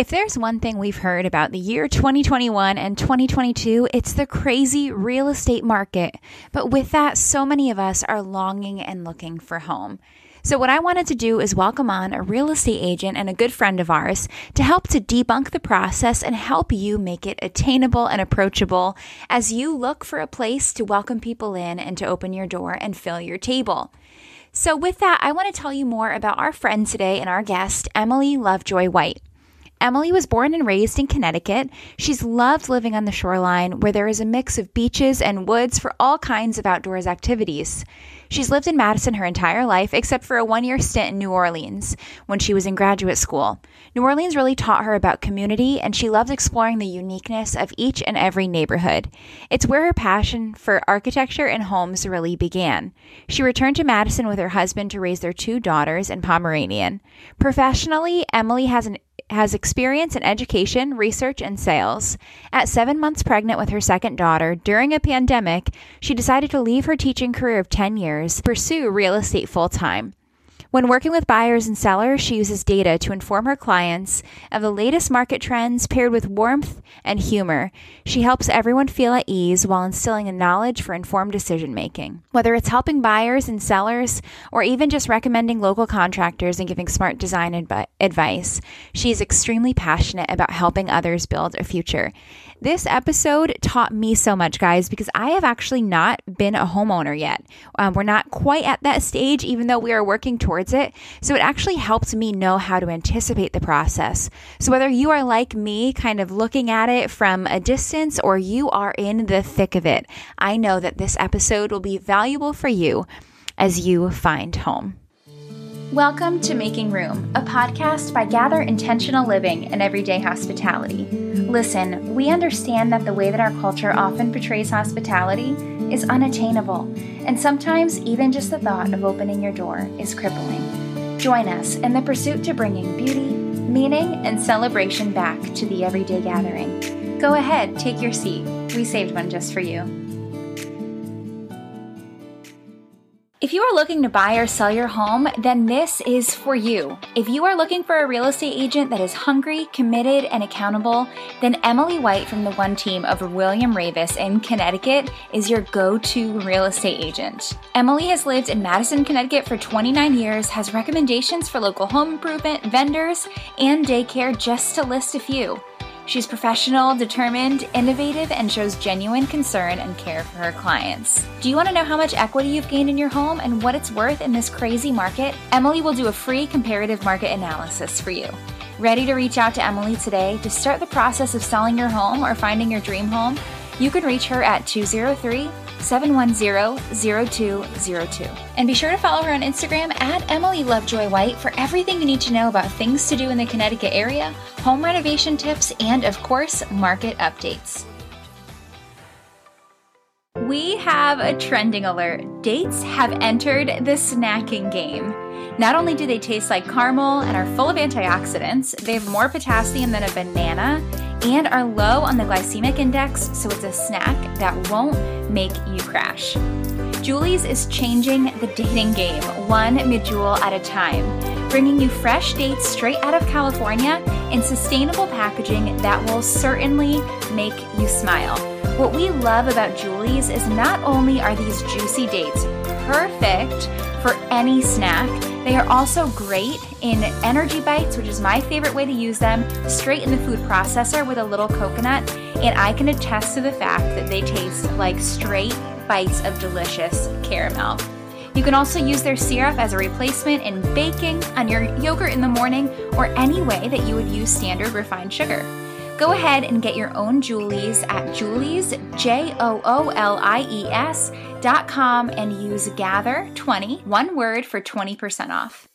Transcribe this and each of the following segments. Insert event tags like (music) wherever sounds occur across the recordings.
If there's one thing we've heard about the year 2021 and 2022, it's the crazy real estate market. But with that, so many of us are longing and looking for home. So, what I wanted to do is welcome on a real estate agent and a good friend of ours to help to debunk the process and help you make it attainable and approachable as you look for a place to welcome people in and to open your door and fill your table. So, with that, I want to tell you more about our friend today and our guest, Emily Lovejoy White. Emily was born and raised in Connecticut. She's loved living on the shoreline where there is a mix of beaches and woods for all kinds of outdoors activities. She's lived in Madison her entire life, except for a one year stint in New Orleans when she was in graduate school. New Orleans really taught her about community, and she loved exploring the uniqueness of each and every neighborhood. It's where her passion for architecture and homes really began. She returned to Madison with her husband to raise their two daughters and Pomeranian. Professionally, Emily has an has experience in education, research, and sales. At seven months pregnant with her second daughter during a pandemic, she decided to leave her teaching career of 10 years, to pursue real estate full time. When working with buyers and sellers, she uses data to inform her clients of the latest market trends paired with warmth and humor. She helps everyone feel at ease while instilling a knowledge for informed decision making. Whether it's helping buyers and sellers or even just recommending local contractors and giving smart design advi- advice, she is extremely passionate about helping others build a future. This episode taught me so much, guys, because I have actually not been a homeowner yet. Um, we're not quite at that stage, even though we are working towards it. So it actually helped me know how to anticipate the process. So whether you are like me, kind of looking at it from a distance, or you are in the thick of it, I know that this episode will be valuable for you as you find home. Welcome to Making Room, a podcast by Gather Intentional Living and Everyday Hospitality. Listen, we understand that the way that our culture often portrays hospitality is unattainable, and sometimes even just the thought of opening your door is crippling. Join us in the pursuit to bringing beauty, meaning, and celebration back to the everyday gathering. Go ahead, take your seat. We saved one just for you. If you are looking to buy or sell your home, then this is for you. If you are looking for a real estate agent that is hungry, committed, and accountable, then Emily White from the One Team of William Raveis in Connecticut is your go to real estate agent. Emily has lived in Madison, Connecticut for 29 years, has recommendations for local home improvement, vendors, and daycare, just to list a few. She's professional, determined, innovative, and shows genuine concern and care for her clients. Do you want to know how much equity you've gained in your home and what it's worth in this crazy market? Emily will do a free comparative market analysis for you. Ready to reach out to Emily today to start the process of selling your home or finding your dream home? You can reach her at 203 710-0202. And be sure to follow her on Instagram at Emily Lovejoy White for everything you need to know about things to do in the Connecticut area, home renovation tips, and of course, market updates. We have a trending alert. Dates have entered the snacking game. Not only do they taste like caramel and are full of antioxidants, they have more potassium than a banana and are low on the glycemic index, so it's a snack that won't make you crash. Joolies is changing the dating game one medjool at a time, bringing you fresh dates straight out of California in sustainable packaging that will certainly make you smile. What we love about Joolies is not only are these juicy dates perfect for any snack, they are also great in energy bites, which is my favorite way to use them, straight in the food processor with a little coconut. And I can attest to the fact that they taste like straight bites of delicious caramel. You can also use their syrup as a replacement in baking, on your yogurt in the morning, or any way that you would use standard refined sugar. Go ahead and get your own Joolies at Joolies, J O O L I E S, dot com and use Gather20, one word, for 20% off.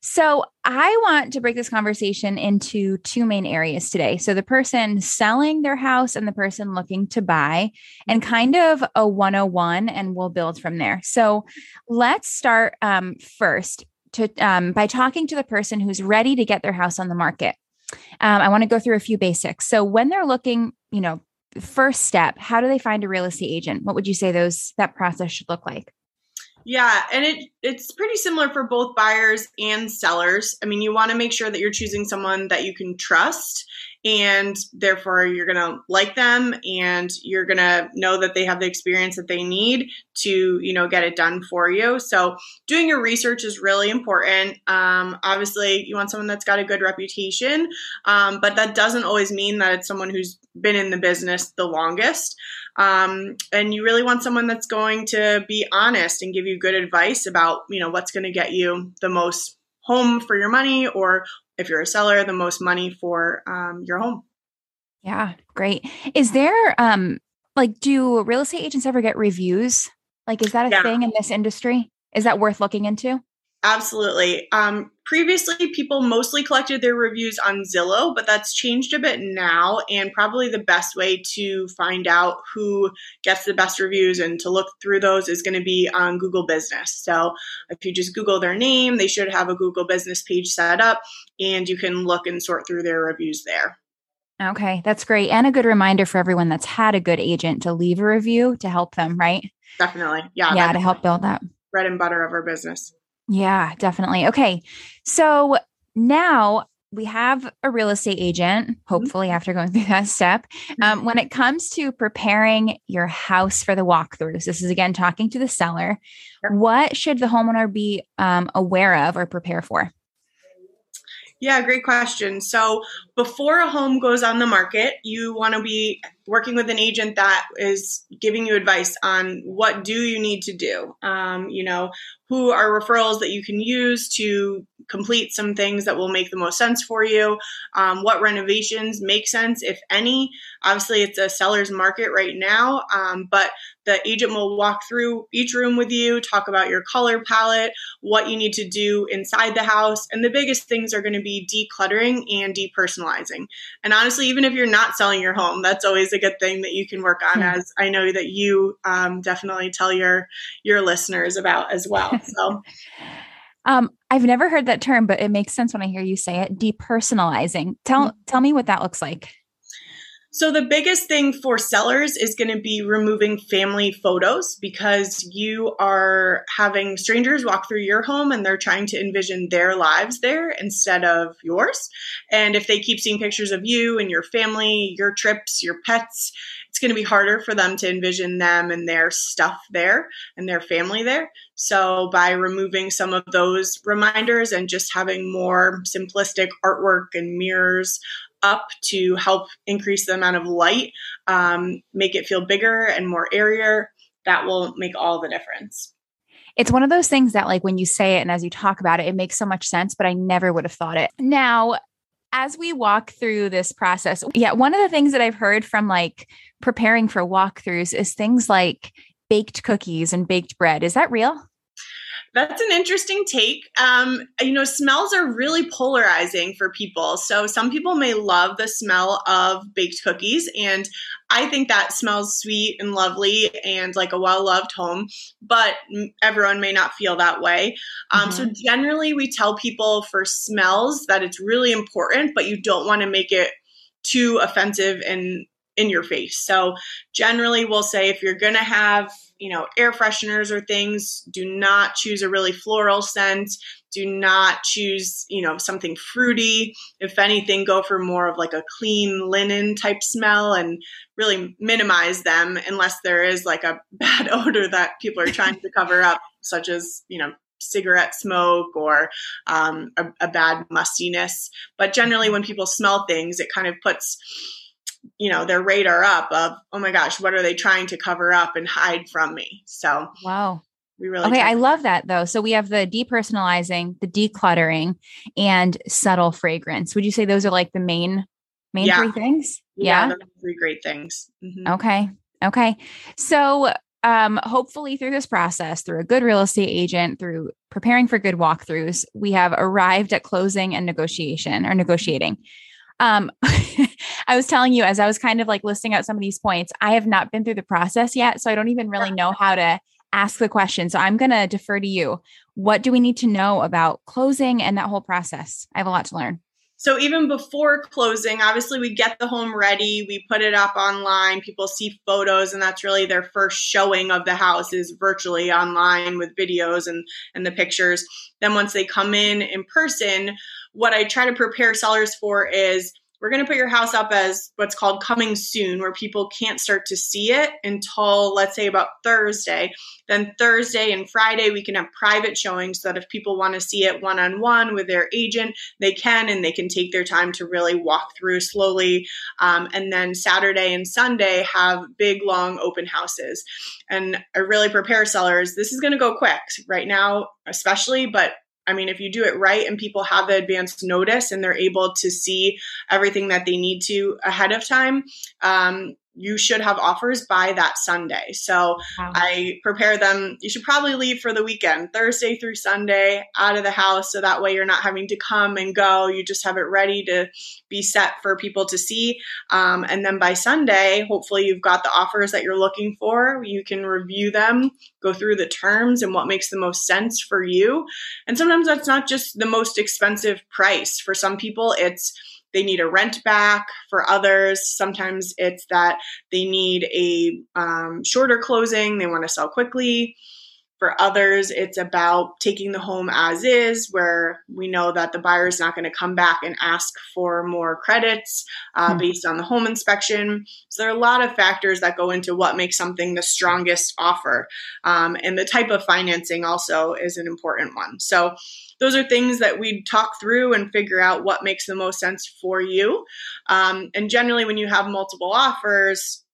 So, I want to break this conversation into two main areas today. So, the person selling their house and the person looking to buy, and kind of a 101, and we'll build from there. So, let's start um, first to um, by talking to the person who's ready to get their house on the market um, I want to go through a few basics. So when they're looking, you know, first step, how do they find a real estate agent? What would you say those that process should look like? Yeah, and it it's pretty similar for both buyers and sellers. I mean, you want to make sure that you're choosing someone that you can trust and therefore you're going to like them and you're going to know that they have the experience that they need to, you know, get it done for you. So, doing your research is really important. Um, obviously, you want someone that's got a good reputation, um, but that doesn't always mean that it's someone who's been in the business the longest. Um, and you really want someone that's going to be honest and give you good advice about, you know, what's going to get you the most home for your money or if you're a seller, the most money for um, your home. Yeah, great. Is there um like do real estate agents ever get reviews? Like is that a yeah. thing in this industry? Is that worth looking into? Absolutely. Um, previously, people mostly collected their reviews on Zillow, but that's changed a bit now. And probably the best way to find out who gets the best reviews and to look through those is going to be on Google Business. So if you just Google their name, they should have a Google Business page set up, and you can look and sort through their reviews there. Okay, that's great. And a good reminder for everyone that's had a good agent to leave a review to help them, right? Definitely. Yeah. Yeah, to help build that. Bread and butter of our business. Yeah, definitely. Okay. So now we have a real estate agent, mm-hmm. hopefully, after going (laughs) through that step. Um, mm-hmm. when it comes to preparing your house for the walkthroughs, this is again talking to the seller. What should the homeowner be um, aware of or prepare for? Yeah, great question. So before a home goes on the market, you want to be working with an agent that is giving you advice on what do you need to do. Um, you know, who are referrals that you can use to complete some things that will make the most sense for you. Um, what renovations make sense, if any. Obviously, it's a seller's market right now, um, but the agent will walk through each room with you, talk about your color palette, what you need to do inside the house. And the biggest things are going to be decluttering and depersonalizing. And honestly, even if you're not selling your home, that's always a good thing that you can work on, mm-hmm. as I know that you um, definitely tell your your listeners about as well. (laughs) So. Um, I've never heard that term, but it makes sense when I hear you say it. Depersonalizing. Tell mm-hmm. tell me what that looks like. So, the biggest thing for sellers is going to be removing family photos because you are having strangers walk through your home and they're trying to envision their lives there instead of yours. And if they keep seeing pictures of you and your family, your trips, your pets, it's going to be harder for them to envision them and their stuff there and their family there. So, by removing some of those reminders and just having more simplistic artwork and mirrors up to help increase the amount of light, um, make it feel bigger and more airier. That will make all the difference. It's one of those things that, like, when you say it and as you talk about it, it makes so much sense, but I never would have thought it. Now, as we walk through this process, yeah, one of the things that I've heard from like preparing for walkthroughs is things like baked cookies and baked bread. Is that real? That's an interesting take. Um, you know, smells are really polarizing for people. So some people may love the smell of baked cookies, and I think that smells sweet and lovely and like a well loved home, but everyone may not feel that way. Um, mm-hmm. So generally, we tell people for smells that it's really important, but you don't want to make it too offensive and in your face. So generally, we'll say if you're going to have you know, air fresheners or things, do not choose a really floral scent. Do not choose, you know, something fruity. If anything, go for more of like a clean linen type smell and really minimize them unless there is like a (laughs) bad odor that people are trying to cover up, such as, you know, cigarette smoke or um, a, a bad mustiness. But generally, when people smell things, it kind of puts you know their radar up of oh my gosh what are they trying to cover up and hide from me so wow we really okay i love that though so we have the depersonalizing the decluttering and subtle fragrance would you say those are like the main main yeah. three things yeah, yeah? three great things mm-hmm. okay okay so um, hopefully through this process, through a good real estate agent, through preparing for good walkthroughs, we have arrived at closing and negotiation or negotiating. Um, (laughs) I was telling you as I was kind of like listing out some of these points, I have not been through the process yet. So I don't even really know how to ask the question. So I'm going to defer to you. What do we need to know about closing and that whole process? I have a lot to learn. So even before closing, obviously we get the home ready, we put it up online, people see photos, and that's really their first showing of the house is virtually online with videos and, and the pictures. Then once they come in in person, what I try to prepare sellers for is we're going to put your house up as what's called coming soon, where people can't start to see it until, let's say, about Thursday. Then Thursday and Friday, we can have private showings so that if people want to see it one on one with their agent, they can and they can take their time to really walk through slowly. Um, and then Saturday and Sunday have big, long open houses. And I really prepare sellers. This is going to go quick right now, especially, but I mean, if you do it right and people have the advanced notice and they're able to see everything that they need to ahead of time, um, you should have offers by that Sunday. So wow. I prepare them. You should probably leave for the weekend, Thursday through Sunday, out of the house. So that way you're not having to come and go. You just have it ready to be set for people to see. Um, and then by Sunday, hopefully you've got the offers that you're looking for. You can review them, go through the terms and what makes the most sense for you. And sometimes that's not just the most expensive price. For some people, it's they need a rent back. For others, sometimes it's that they need a um, shorter closing, they want to sell quickly. For others, it's about taking the home as is, where we know that the buyer is not going to come back and ask for more credits uh, hmm. based on the home inspection. So there are a lot of factors that go into what makes something the strongest offer. Um, and the type of financing also is an important one. So those are things that we'd talk through and figure out what makes the most sense for you. Um, and generally, when you have multiple offers,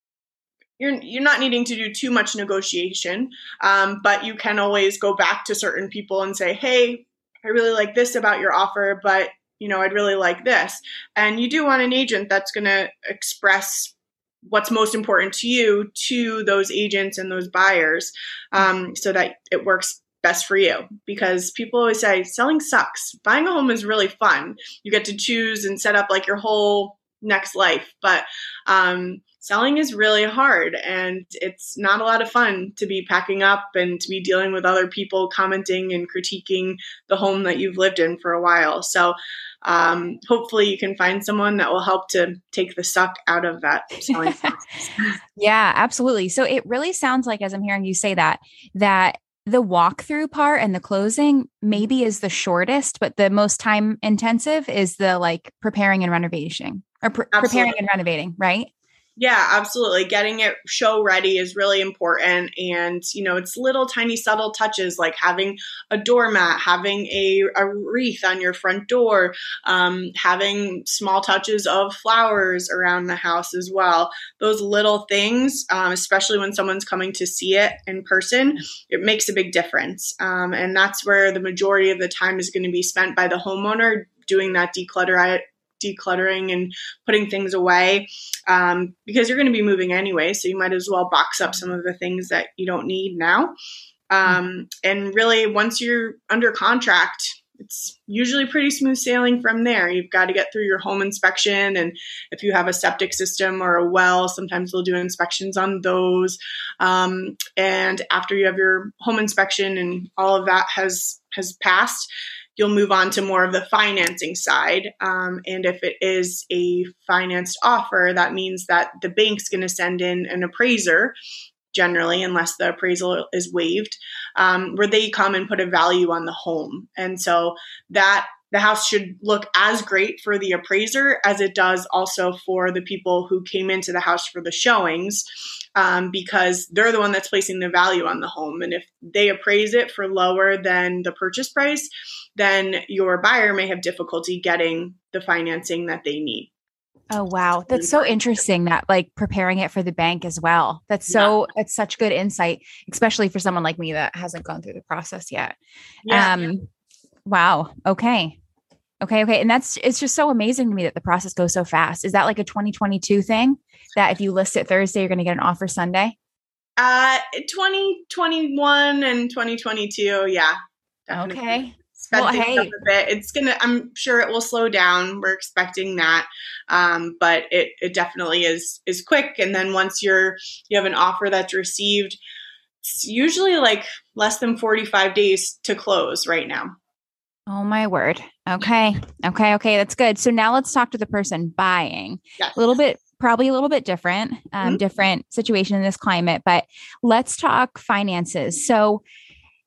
you're you're not needing to do too much negotiation, um, but you can always go back to certain people and say, "Hey, I really like this about your offer, but you know, I'd really like this." And you do want an agent that's going to express what's most important to you to those agents and those buyers, um, so that it works best for you because people always say selling sucks. Buying a home is really fun. You get to choose and set up like your whole next life, but um, selling is really hard and it's not a lot of fun to be packing up and to be dealing with other people commenting and critiquing the home that you've lived in for a while. So um, hopefully you can find someone that will help to take the suck out of that selling (laughs) process. yeah, absolutely. So it really sounds like, as I'm hearing you say that, that the walkthrough part and the closing maybe is the shortest, but the most time intensive is the like preparing and renovating or pre- preparing and renovating, right? Yeah, absolutely. Getting it show ready is really important. And, you know, it's little tiny subtle touches like having a doormat, having a, a wreath on your front door, um, having small touches of flowers around the house as well. Those little things, um, especially when someone's coming to see it in person, it makes a big difference. Um, and that's where the majority of the time is going to be spent by the homeowner doing that declutter decluttering and putting things away um, because you're going to be moving anyway. So you might as well box up some of the things that you don't need now. Um, and really, once you're under contract, it's usually pretty smooth sailing from there. You've got to get through your home inspection, and if you have a septic system or a well, sometimes they'll do inspections on those. Um, and after you have your home inspection and all of that has has passed, you'll move on to more of the financing side. Um, and if it is a financed offer, that means that the bank's going to send in an appraiser generally, unless the appraisal is waived, um, where they come and put a value on the home. And so that the house should look as great for the appraiser as it does also for the people who came into the house for the showings um, because they're the one that's placing the value on the home and if they appraise it for lower than the purchase price then your buyer may have difficulty getting the financing that they need Oh wow, that's so interesting that like preparing it for the bank as well. That's so yeah. it's such good insight, especially for someone like me that hasn't gone through the process yet. Yeah. Um wow. Okay. Okay, okay. And that's it's just so amazing to me that the process goes so fast. Is that like a 2022 thing that if you list it Thursday you're going to get an offer Sunday? Uh 2021 and 2022, yeah. Definitely. Okay well, hey. a bit. It's gonna. I'm sure it will slow down. We're expecting that, um, but it it definitely is is quick. And then once you're you have an offer that's received, it's usually like less than 45 days to close right now. Oh my word. Okay. Okay. Okay. That's good. So now let's talk to the person buying. Yes. A little bit, probably a little bit different, um, mm-hmm. different situation in this climate, but let's talk finances. So,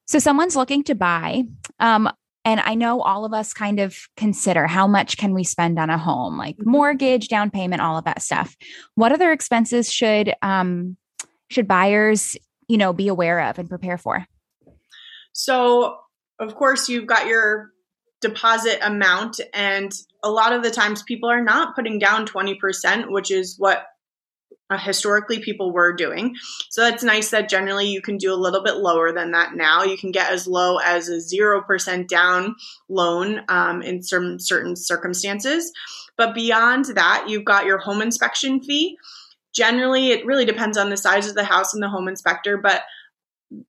so someone's looking to buy. Um, and I know all of us kind of consider how much can we spend on a home, like mm-hmm. mortgage, down payment, all of that stuff. What other expenses should um, should buyers, you know, be aware of and prepare for? So, of course, you've got your deposit amount, and a lot of the times people are not putting down 20%, which is what uh, historically people were doing. So that's nice that generally you can do a little bit lower than that now. You can get as low as a 0% down loan um, in some certain circumstances. But beyond that, you've got your home inspection fee. Generally, it really depends on the size of the house and the home inspector, but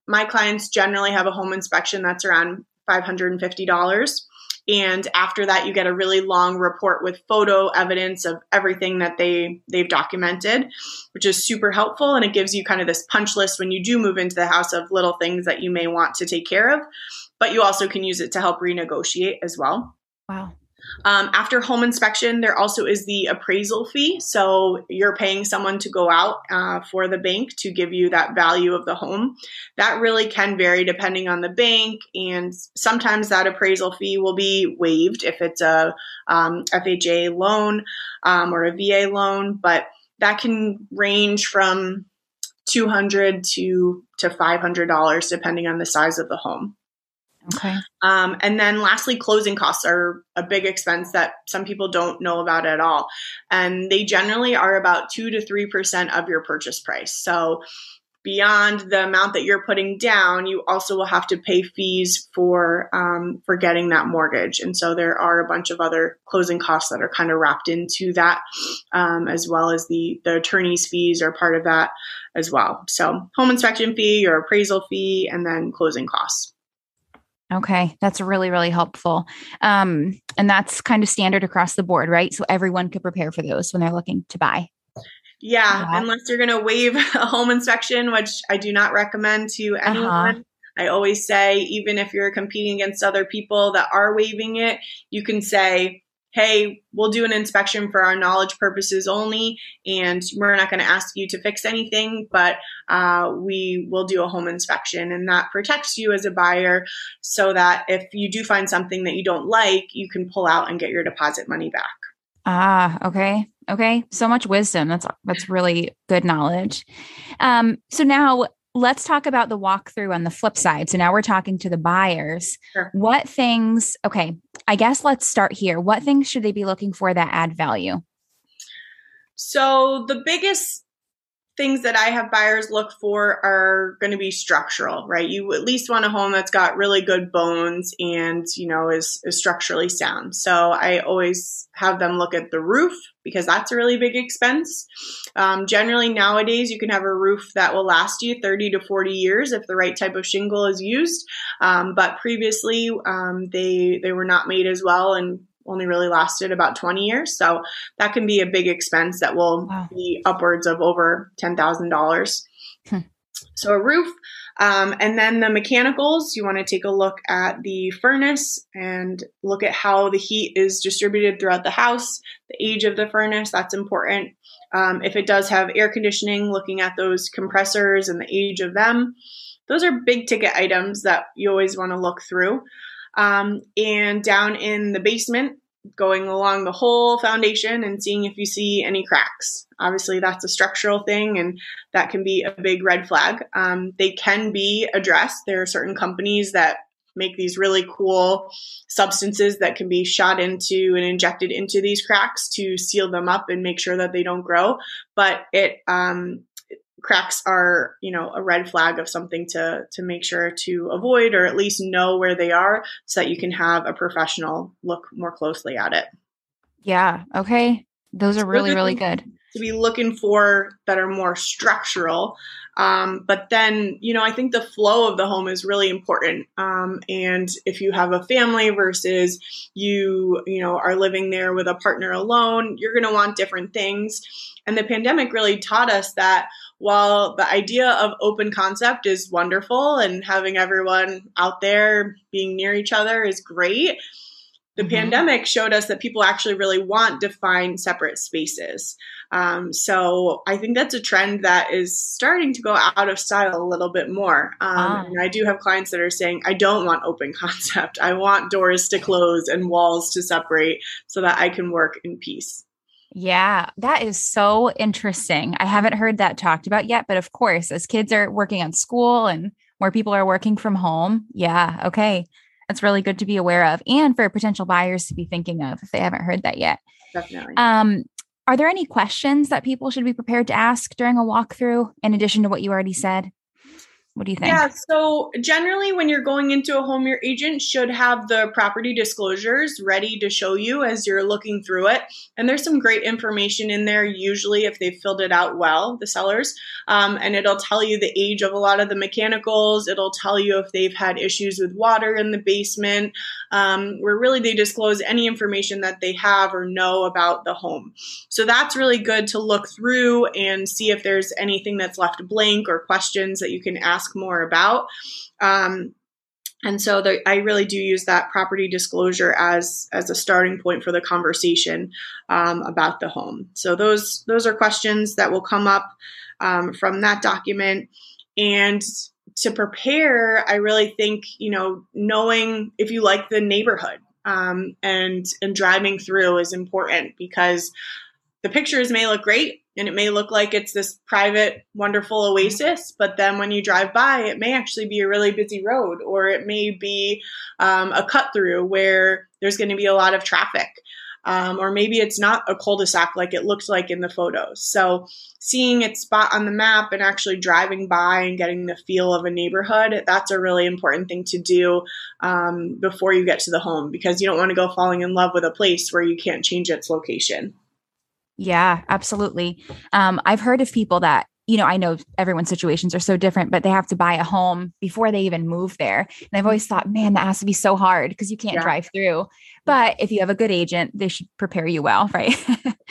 my clients generally have a home inspection that's around $550. And after that, you get a really long report with photo evidence of everything that they they've documented, which is super helpful. And it gives you kind of this punch list when you do move into the house of little things that you may want to take care of. But you also can use it to help renegotiate as well. Wow. Um, after home inspection, there also is the appraisal fee. So you're paying someone to go out uh, for the bank to give you that value of the home. That really can vary depending on the bank, and sometimes that appraisal fee will be waived if it's a um, FHA loan um, or a VA loan, but that can range from 200 to to $500 depending on the size of the home. Okay. Um, and then lastly, closing costs are a big expense that some people don't know about at all. And they generally are about 2 to 3% of your purchase price. So beyond the amount that you're putting down, you also will have to pay fees for um, for getting that mortgage. And so there are a bunch of other closing costs that are kind of wrapped into that, um, as well as the the attorney's fees are part of that as well. So home inspection fee, your appraisal fee, and then closing costs. Okay, that's really really helpful. Um, and that's kind of standard across the board, right? So everyone could prepare for those when they're looking to buy. Yeah, yeah. unless you're going to waive (laughs) a home inspection, which I do not recommend to uh-huh. anyone. Uh-huh. I always say, even if you're competing against other people that are waiving it, you can say, hey, we'll do an inspection for our knowledge purposes only, and we're not going to ask you to fix anything, but uh, we will do a home inspection. And that protects you as a buyer so that if you do find something that you don't like, you can pull out and get your deposit money back. Ah, okay. Okay. So much wisdom. That's that's really good knowledge. Um, so now let's talk about the walkthrough on the flip side. So now we're talking to the buyers. Sure. What things, okay, I guess let's start here. What things should they be looking for that add value? So the biggest things that I have buyers look for are going to be structural, right? You at least want a home that's got really good bones and, you know, is, is structurally sound. So I always have them look at the roof because that's a really big expense. Um, generally, nowadays, you can have a roof that will last you 30 to 40 years if the right type of shingle is used. Um, but previously, um, they, they were not made as well and only really lasted about 20 years. So that can be a big expense that will wow. be upwards of over $10,000. Hmm. So a roof. Um, and then the mechanicals, you want to take a look at the furnace and look at how the heat is distributed throughout the house, the age of the furnace, that's important. Um, if it does have air conditioning, looking at those compressors and the age of them. Those are big ticket items that you always want to look through. Um, and down in the basement, going along the whole foundation and seeing if you see any cracks. Obviously, that's a structural thing, and that can be a big red flag. Um, they can be addressed. There are certain companies that make these really cool substances that can be shot into and injected into these cracks to seal them up and make sure that they don't grow. But it um, cracks are you know a red flag of something to to make sure to avoid or at least know where they are so that you can have a professional look more closely at it yeah okay those are really really good to be looking for that are more structural. Um, but then, you know, I think the flow of the home is really important. Um, and if you have a family versus you, you know, are living there with a partner alone, you're going to want different things. And the pandemic really taught us that while the idea of open concept is wonderful and having everyone out there being near each other is great, the mm-hmm. pandemic showed us that people actually really want defined separate spaces. Um, so I think that's a trend that is starting to go out of style a little bit more. Um, ah. And I do have clients that are saying, I don't want open (laughs) concept. I want doors to close and walls to separate so that I can work in peace. Yeah, that is so interesting. I haven't heard that talked about yet, but of course, as kids are working on school and more people are working from home, yeah, okay. That's really good to be aware of and for potential buyers to be thinking of if they haven't heard that yet. Definitely. Um, are there any questions that people should be prepared to ask during a walkthrough in addition to what you already said? What do you think? Yeah, so generally, when you're going into a home, your agent should have the property disclosures ready to show you as you're looking through it. And there's some great information in there, usually, if they've filled it out well, the sellers. Um, and it'll tell you the age of a lot of the mechanicals, it'll tell you if they've had issues with water in the basement, um, where really they disclose any information that they have or know about the home. So that's really good to look through and see if there's anything that's left blank or questions that you can ask more about. Um, and so the, I really do use that property disclosure as as a starting point for the conversation um, about the home. So those those are questions that will come up um, from that document. And to prepare, I really think you know knowing if you like the neighborhood um, and and driving through is important because the pictures may look great and it may look like it's this private, wonderful oasis, but then when you drive by, it may actually be a really busy road, or it may be um, a cut through where there's going to be a lot of traffic. Um, or maybe it's not a cul-de-sac like it looks like in the photos. So seeing its spot on the map and actually driving by and getting the feel of a neighborhood, that's a really important thing to do um, before you get to the home because you don't want to go falling in love with a place where you can't change its location. Yeah, absolutely. Um, I've heard of people that, you know, I know everyone's situations are so different, but they have to buy a home before they even move there. And I've always thought, man, that has to be so hard because you can't yeah. drive through. But if you have a good agent, they should prepare you well, (laughs) right?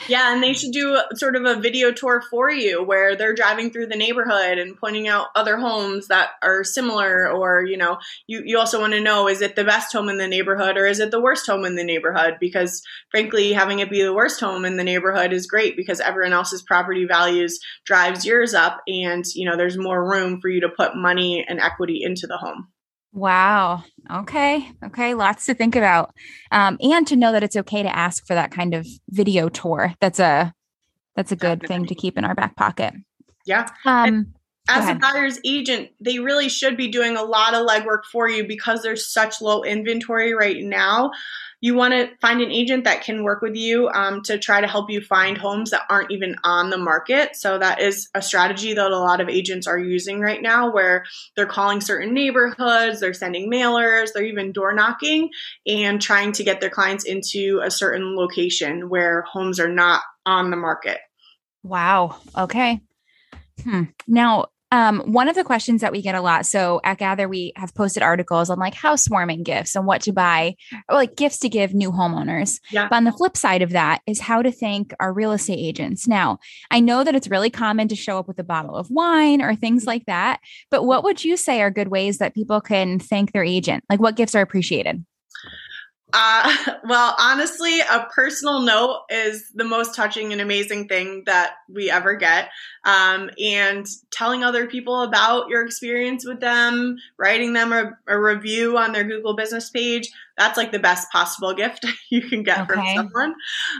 yeah, and they should do sort of a video tour for you where they're driving through the neighborhood and pointing out other homes that are similar or, you know, you you also want to know is it the best home in the neighborhood or is it the worst home in the neighborhood because frankly, having it be the worst home in the neighborhood is great because everyone else's property values drives yours up and, you know, there's more room for you to put money and equity into the home. Wow. Okay. Okay. Lots to think about. Um, and to know that it's okay to ask for that kind of video tour. That's a that's a good Definitely. thing to keep in our back pocket. Yeah. Um as a buyer's agent, they really should be doing a lot of legwork for you because there's such low inventory right now you want to find an agent that can work with you um, to try to help you find homes that aren't even on the market. So that is a strategy that a lot of agents are using right now, where they're calling certain neighborhoods, they're sending mailers, they're even door knocking and trying to get their clients into a certain location where homes are not on the market. Wow. Okay. Hmm. Now, um, one of the questions that we get a lot. So at Gather, we have posted articles on like housewarming gifts and what to buy, or like gifts to give new homeowners. Yeah. But on the flip side of that is how to thank our real estate agents. Now, I know that it's really common to show up with a bottle of wine or things like that. But what would you say are good ways that people can thank their agent? Like what gifts are appreciated? Uh, (laughs) well, honestly, a personal note is the most touching and amazing thing that we ever get. Um, and telling other people about your experience with them, writing them a, a, review on their Google business page, that's like the best possible gift (laughs) you can get okay. from someone.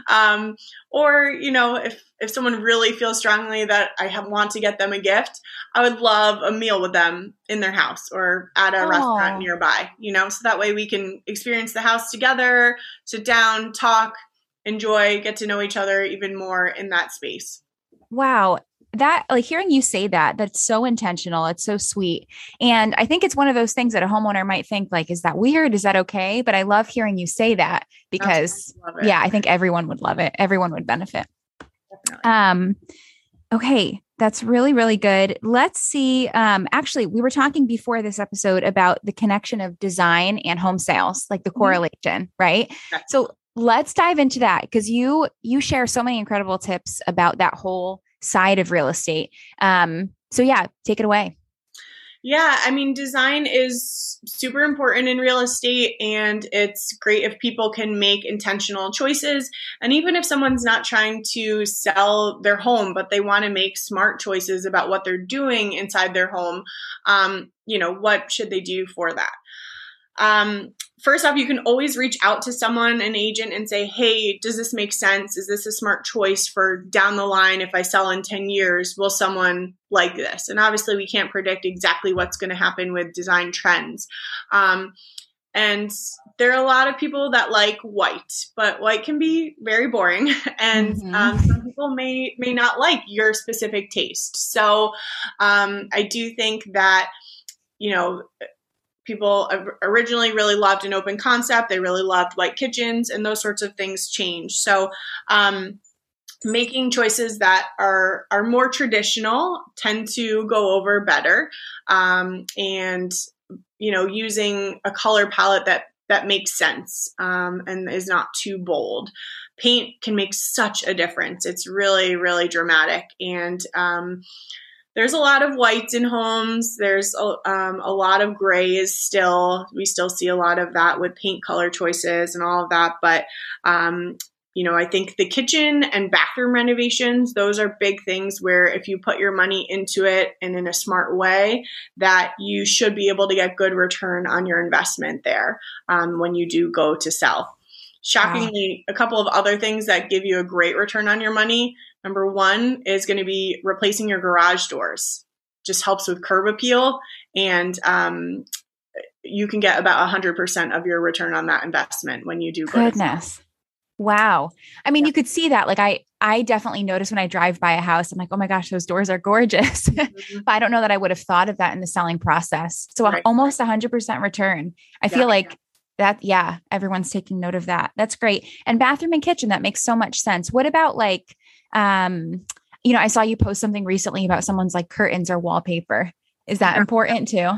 Um, or, you know, if, if someone really feels strongly that I have, want to get them a gift, I would love a meal with them in their house or at a Aww. restaurant nearby, you know, so that way we can experience the house together, sit down, talk, enjoy, get to know each other even more in that space. Wow that like hearing you say that that's so intentional it's so sweet and i think it's one of those things that a homeowner might think like is that weird is that okay but i love hearing you say that because yeah i think everyone would love it everyone would benefit Um, okay, that's really, really good. Let's see. Um, actually, we were talking before this episode about the connection of design and home sales, like the mm-hmm. correlation, right? Okay. So let's dive into that because you you share so many incredible tips about that whole side of real estate. Um, so yeah, take it away. Yeah, I mean, design is super important in real estate, and it's great if people can make intentional choices. And even if someone's not trying to sell their home, but they want to make smart choices about what they're doing inside their home, um, you know, what should they do for that? Um, first off, you can always reach out to someone, an agent, and say, hey, does this make sense? Is this a smart choice for down the line if I sell in 10 years? Will someone like this? And obviously, we can't predict exactly what's going to happen with design trends. Um, and there are a lot of people that like white, but white can be very boring, (laughs) and mm-hmm. um, some people may may not like your specific taste. So um, I do think that you know people originally really loved an open concept they really loved white kitchens and those sorts of things change so um, making choices that are are more traditional tend to go over better um, and you know using a color palette that that makes sense um, and is not too bold. Paint can make such a difference. It's really really dramatic. And um, there's a lot of whites in homes. There's a, um, a lot of grays still. We still see a lot of that with paint color choices and all of that. But, um, you know, I think the kitchen and bathroom renovations, those are big things where if you put your money into it and in a smart way, that you should be able to get good return on your investment there um, when you do go to sell. Shockingly, wow. a couple of other things that give you a great return on your money Number one is going to be replacing your garage doors. Just helps with curb appeal, and um, you can get about 100% of your return on that investment when you do. Goodness. Wow. I mean, yeah. you could see that. Like I, I definitely notice when I drive by a house, I'm like, oh my gosh, those doors are gorgeous. (laughs) Mm-hmm. but I don't know that I would have thought of that in the selling process. So right. almost 100% return. I yeah. feel like that, yeah, everyone's taking note of that. That's great. And bathroom and kitchen, that makes so much sense. What about like um, you know, I saw you post something recently about someone's like curtains or wallpaper. Is that important too?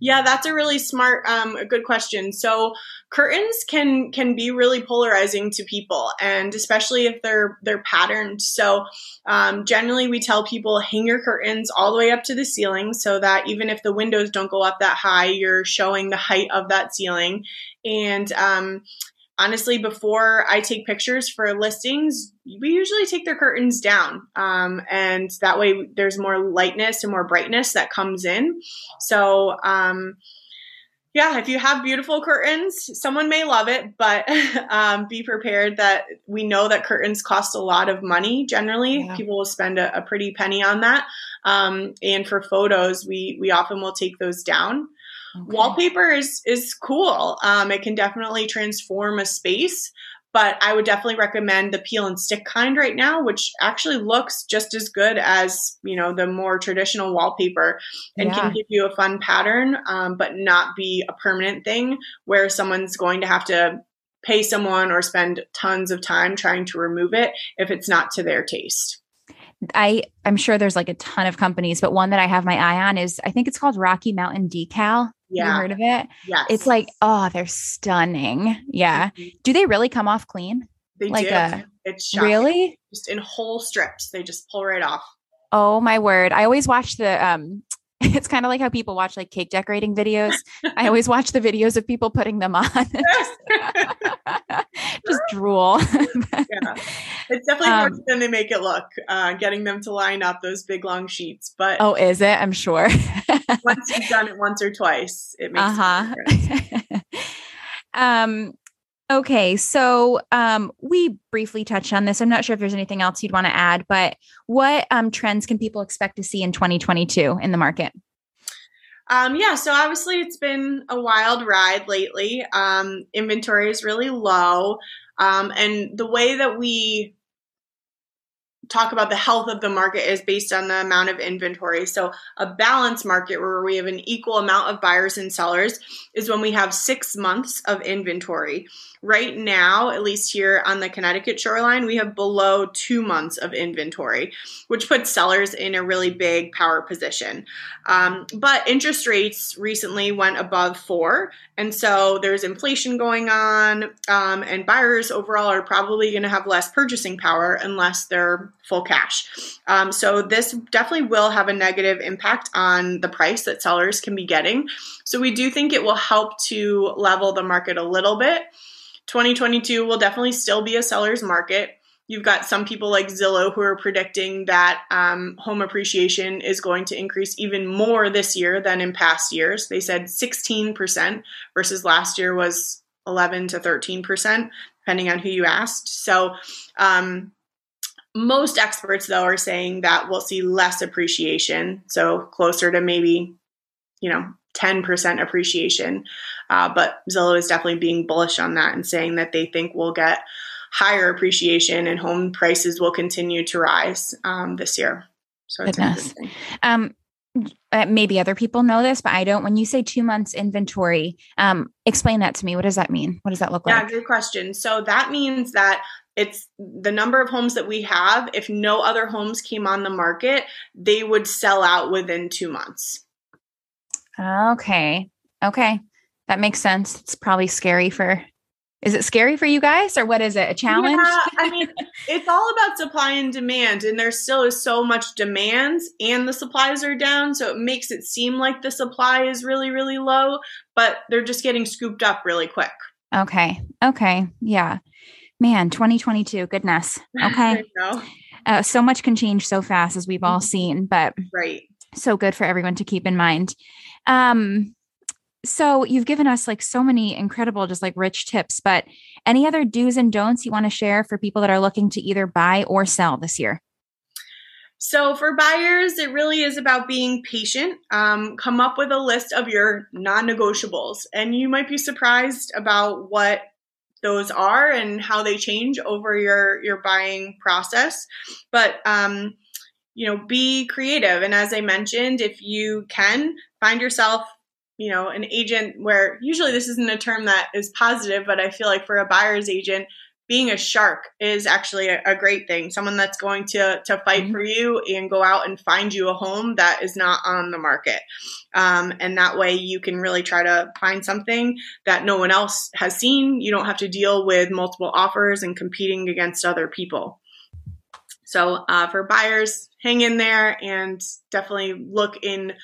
Yeah, that's a really smart, um, a good question. So curtains can can be really polarizing to people, and especially if they're they're patterned. So um, generally, we tell people hang your curtains all the way up to the ceiling, so that even if the windows don't go up that high, you're showing the height of that ceiling. And um, honestly, before I take pictures for listings, we usually take their curtains down. Um, and that way there's more lightness and more brightness that comes in. So, um, yeah, if you have beautiful curtains, someone may love it, but (laughs) um, be prepared that we know that curtains cost a lot of money. Generally, yeah. people will spend a, a, pretty penny on that. Um, and for photos, we we often will take those down. Okay. Wallpaper is is cool. Um, it can definitely transform a space, but I would definitely recommend the peel and stick kind right now, which actually looks just as good as you know the more traditional wallpaper, and yeah. can give you a fun pattern, um, but not be a permanent thing where someone's going to have to pay someone or spend tons of time trying to remove it if it's not to their taste. I I'm sure there's like a ton of companies, but one that I have my eye on is I think it's called Rocky Mountain Decal. Yeah. You heard of it? Yeah. It's like, oh, they're stunning. Yeah. Mm-hmm. Do they really come off clean? They like do. A, it's shocking. really just in whole strips. They just pull right off. Oh my word. I always watch the um (laughs) it's kind of like how people watch like cake decorating videos. I always watch the videos of people putting them on. (laughs) Just (laughs) drool. yeah. It's definitely um, harder than they make it look, uh, getting them to line up those big long sheets. But oh, is it? I'm sure. once you've done it once or twice, it makes uh-huh. um Okay, so um, we briefly touched on this. I'm not sure if there's anything else you'd want to add, but what um, trends can people expect to see in 2022 in the market? Um, yeah, so obviously it's been a wild ride lately. Um, inventory is really low. Um, and the way that we talk about the health of the market is based on the amount of inventory. So, a balanced market where we have an equal amount of buyers and sellers is when we have six months of inventory. Right now, at least here on the Connecticut shoreline, we have below two months of inventory, which puts sellers in a really big power position. Um, but interest rates recently went above four. And so there's inflation going on, um, and buyers overall are probably going to have less purchasing power unless they're full cash. Um, so this definitely will have a negative impact on the price that sellers can be getting. So we do think it will help to level the market a little bit. 2022 will definitely still be a seller's market. You've got some people like Zillow who are predicting that um, home appreciation is going to increase even more this year than in past years. They said 16% versus last year was 11 to 13%, depending on who you asked. So, um, most experts, though, are saying that we'll see less appreciation, so closer to maybe, you know, 10% appreciation. Uh, but Zillow is definitely being bullish on that and saying that they think we'll get higher appreciation and home prices will continue to rise um, this year. So it's Goodness. Um, uh, maybe other people know this, but I don't. When you say two months inventory, um, explain that to me. What does that mean? What does that look yeah, like? Yeah, good question. So that means that it's the number of homes that we have. If no other homes came on the market, they would sell out within two months. Okay. Okay. That makes sense. It's probably scary for is it scary for you guys or what is it? A challenge? Yeah, I mean, it's all about supply and demand and there still is so much demand and the supplies are down, so it makes it seem like the supply is really really low, but they're just getting scooped up really quick. Okay. Okay. Yeah. Man, 2022, goodness. (laughs) Okay. Uh, so much can change so fast as we've all mm-hmm. seen, but right. So good for everyone to keep in mind. Um, so you've given us like so many incredible, just like rich tips, but any other do's and don'ts you want to share for people that are looking to either buy or sell this year? So, for buyers, it really is about being patient. Um, come up with a list of your non negotiables, and you might be surprised about what those are and how they change over your, your buying process. But um, you know, be creative. And as I mentioned, if you can find yourself, you know, an agent where usually this isn't a term that is positive, but I feel like for a buyer's agent, being a shark is actually a, a great thing. Someone that's going to to fight mm-hmm. for you and go out and find you a home that is not on the market. Um, and that way you can really try to find something that no one else has seen. You don't have to deal with multiple offers and competing against other people. So uh, for buyers, hang in there and definitely look in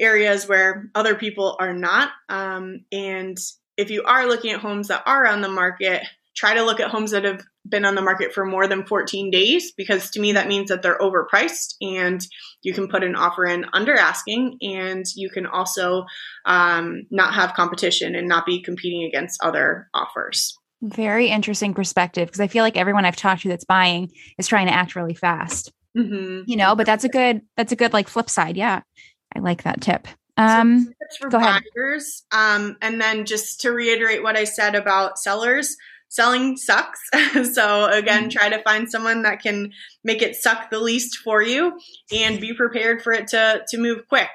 areas where other people are not. Um, and if you are looking at homes that are on the market, try to look at homes that have been on the market for more than 14 days because to me that means that they're overpriced and you can put an offer in under asking and you can also um, not have competition and not be competing against other offers. Very interesting perspective because I feel like everyone I've talked to that's buying is trying to act really fast. Mm-hmm. You know, but that's a good that's a good like flip side. Yeah, I like that tip. Um, so for buyers, um, and then just to reiterate what I said about sellers, selling sucks. (laughs) so again, mm-hmm. try to find someone that can make it suck the least for you, and be prepared for it to to move quick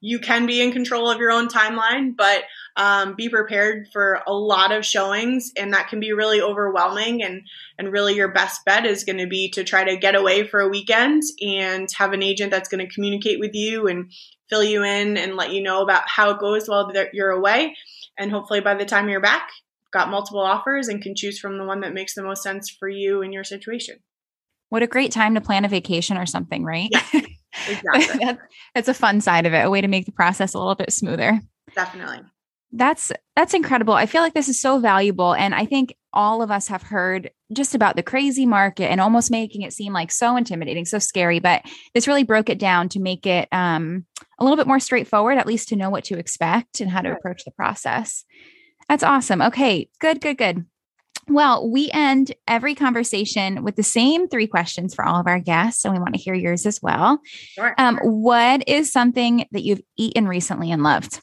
you can be in control of your own timeline, but um, be prepared for a lot of showings, and that can be really overwhelming. And and really, your best bet is going to be to try to get away for a weekend and have an agent that's going to communicate with you and fill you in and let you know about how it goes while you're away. And hopefully, by the time you're back, got multiple offers and can choose from the one that makes the most sense for you and your situation. What a great time to plan a vacation or something, right? Yeah. Exactly. (laughs) that's, that's a fun side of it, a way to make the process a little bit smoother. Definitely. That's that's incredible. I feel like this is so valuable and I think all of us have heard just about the crazy market and almost making it seem like so intimidating, so scary, but this really broke it down to make it um, a little bit more straightforward, at least to know what to expect and how to approach the process. That's awesome. Okay, good, good, good. Well, we end every conversation with the same three questions for all of our guests, and we want to hear yours as well. Sure. Um, what is something that you've eaten recently and loved?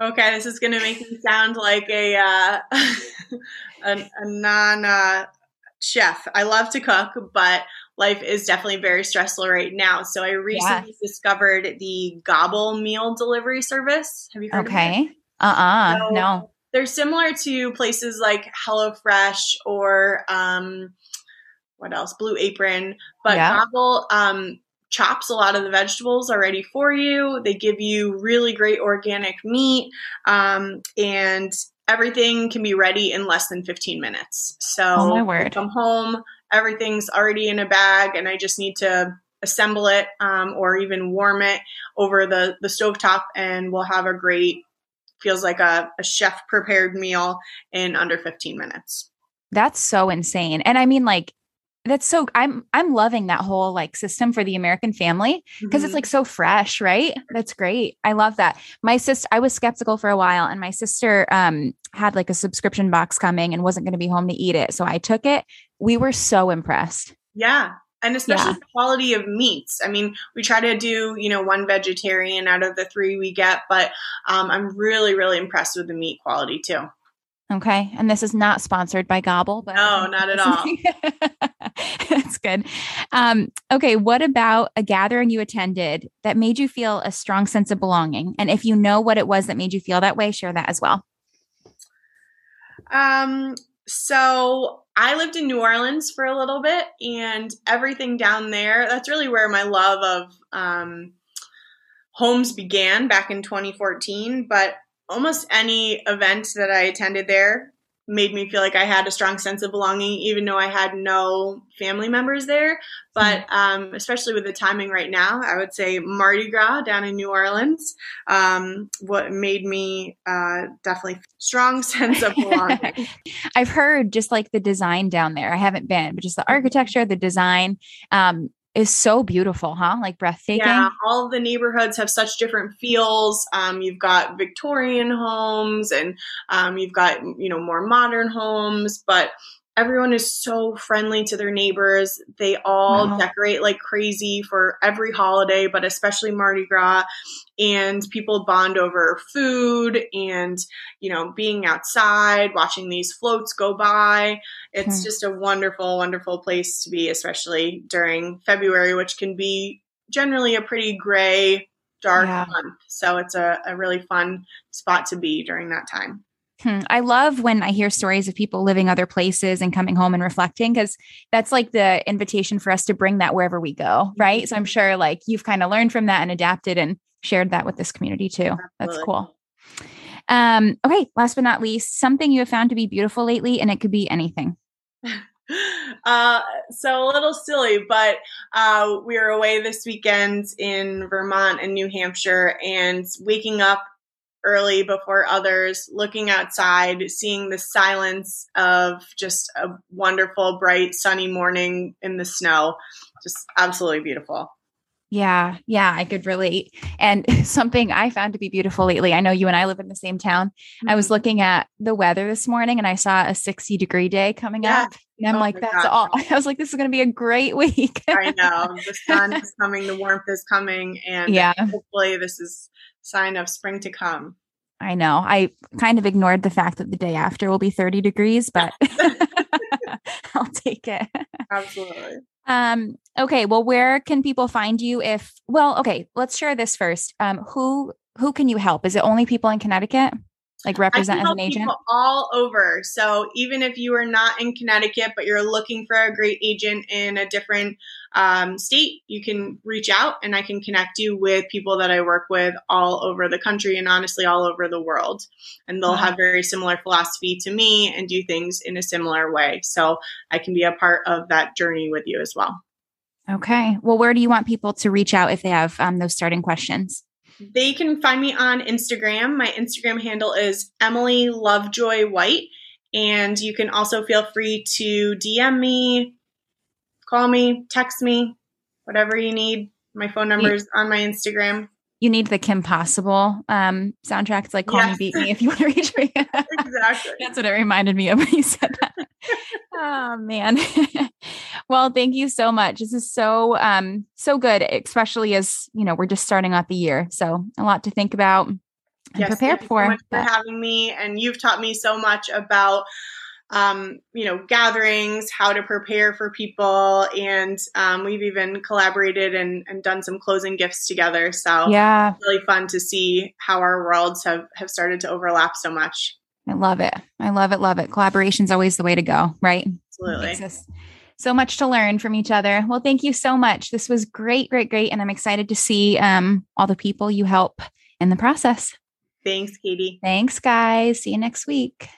Okay, this is going to make me sound like a uh, (laughs) a, a, non uh, chef. I love to cook, but life is definitely very stressful right now. So I recently yes. discovered the Gobble meal delivery service. Have you heard okay. of it? Okay. Uh uh-uh, uh no they're similar to places like HelloFresh or um, what else? Blue Apron. But yeah. Gobble um, chops a lot of the vegetables already for you. They give you really great organic meat, um, and everything can be ready in less than 15 minutes. So oh, my word. come home, everything's already in a bag, and I just need to assemble it um, or even warm it over the the stovetop, and we'll have a great feels like a, a chef prepared meal in under 15 minutes. That's so insane. And I mean, like, that's so I'm I'm loving that whole like system for the American family because mm-hmm. it's like so fresh, right? That's great. I love that. My sister I was skeptical for a while and my sister um had like a subscription box coming and wasn't going to be home to eat it. So I took it. We were so impressed. Yeah and especially yeah. the quality of meats. I mean, we try to do you know one vegetarian out of the three we get, but um, I'm really really impressed with the meat quality too. Okay, and this is not sponsored by Gobble, but no, not at (laughs) all. That's good. Um, okay, what about a gathering you attended that made you feel a strong sense of belonging? And if you know what it was that made you feel that way, share that as well. Um, so I lived in New Orleans for a little bit, and everything down there, that's really where my love of um, homes began back in 2014. But almost any event that I attended there made me feel like I had a strong sense of belonging, even though I had no family members there. But hmm. um, especially with the timing right now, I would say Mardi Gras down in New Orleans, um, what made me uh, definitely strong (laughs) sense of belonging. (laughs) I've heard just like the design down there. I haven't been, but just the mm-hmm. architecture, the design. Um, is so beautiful, huh? Like breathtaking. Yeah, all the neighborhoods have such different feels. Um, you've got Victorian homes, and um, you've got you know more modern homes, but everyone is so friendly to their neighbors. They all wow. decorate like crazy for every holiday, but especially Mardi Gras. And people bond over food and, you know, being outside, watching these floats go by. It's hmm. just a wonderful, wonderful place to be, especially during February, which can be generally a pretty gray, dark yeah. month. So it's a, a really fun spot to be during that time. Hmm. I love when I hear stories of people living other places and coming home and reflecting because that's like the invitation for us to bring that wherever we go, right? So I'm sure like you've kind of learned from that and adapted and shared that with this community too. That's cool. Um, okay, last but not least, something you have found to be beautiful lately, and it could be anything. (laughs) Uh, so a little silly, but uh, we were away this weekend in Vermont and New Hampshire, and waking up early before others, looking outside, seeing the silence of just a wonderful, bright, sunny morning in the snow. Just absolutely beautiful. Yeah, yeah, I could relate. And (laughs) something I found to be beautiful lately, I know you and I live in the same town. Mm-hmm. I was mm-hmm. looking at the weather this morning and I saw a 60 degree day coming yeah. up. And I'm oh like, that's God. all. (laughs) I was like, this is going to be a great week. I know. The sun (laughs) is coming, the warmth is coming. And yeah. hopefully, this is sign of spring to come. I know. I kind of ignored the fact that the day after will be 30 degrees, but (laughs) (laughs) I'll take it. Absolutely. Um, okay. Well, where can people find you if, well, okay, let's share this first. Um, who, who can you help? Is it only people in Connecticut? like represent as an agent all over so even if you are not in connecticut but you're looking for a great agent in a different um, state you can reach out and i can connect you with people that i work with all over the country and honestly all over the world and they'll wow. have very similar philosophy to me and do things in a similar way so i can be a part of that journey with you as well okay well where do you want people to reach out if they have um, those starting questions they can find me on Instagram. My Instagram handle is Emily Lovejoy White. And you can also feel free to DM me, call me, text me, whatever you need. My phone number is on my Instagram. You need the Kim Possible um, soundtrack. It's like Call yes. Me, Beep Me if you want to reach me. (laughs) exactly. That's what it reminded me of when you said that. oh man. (laughs) well, thank you so much. This is so um so good, especially as you know, we're just starting out the year. So a lot to think about and yes, prepare for. So for having me. And you've taught me so much about um, you know, gatherings, how to prepare for people, and um, we've even collaborated and, and done some closing gifts together. So yeah, really fun to see how our worlds have have started to overlap so much. I love it. I love it. Love it. Collaboration is always the way to go, right? Absolutely. So much to learn from each other. Well, thank you so much. This was great, great, great. And I'm excited to see um, all the people you help in the process. Thanks, Katie. Thanks, guys. See you next week.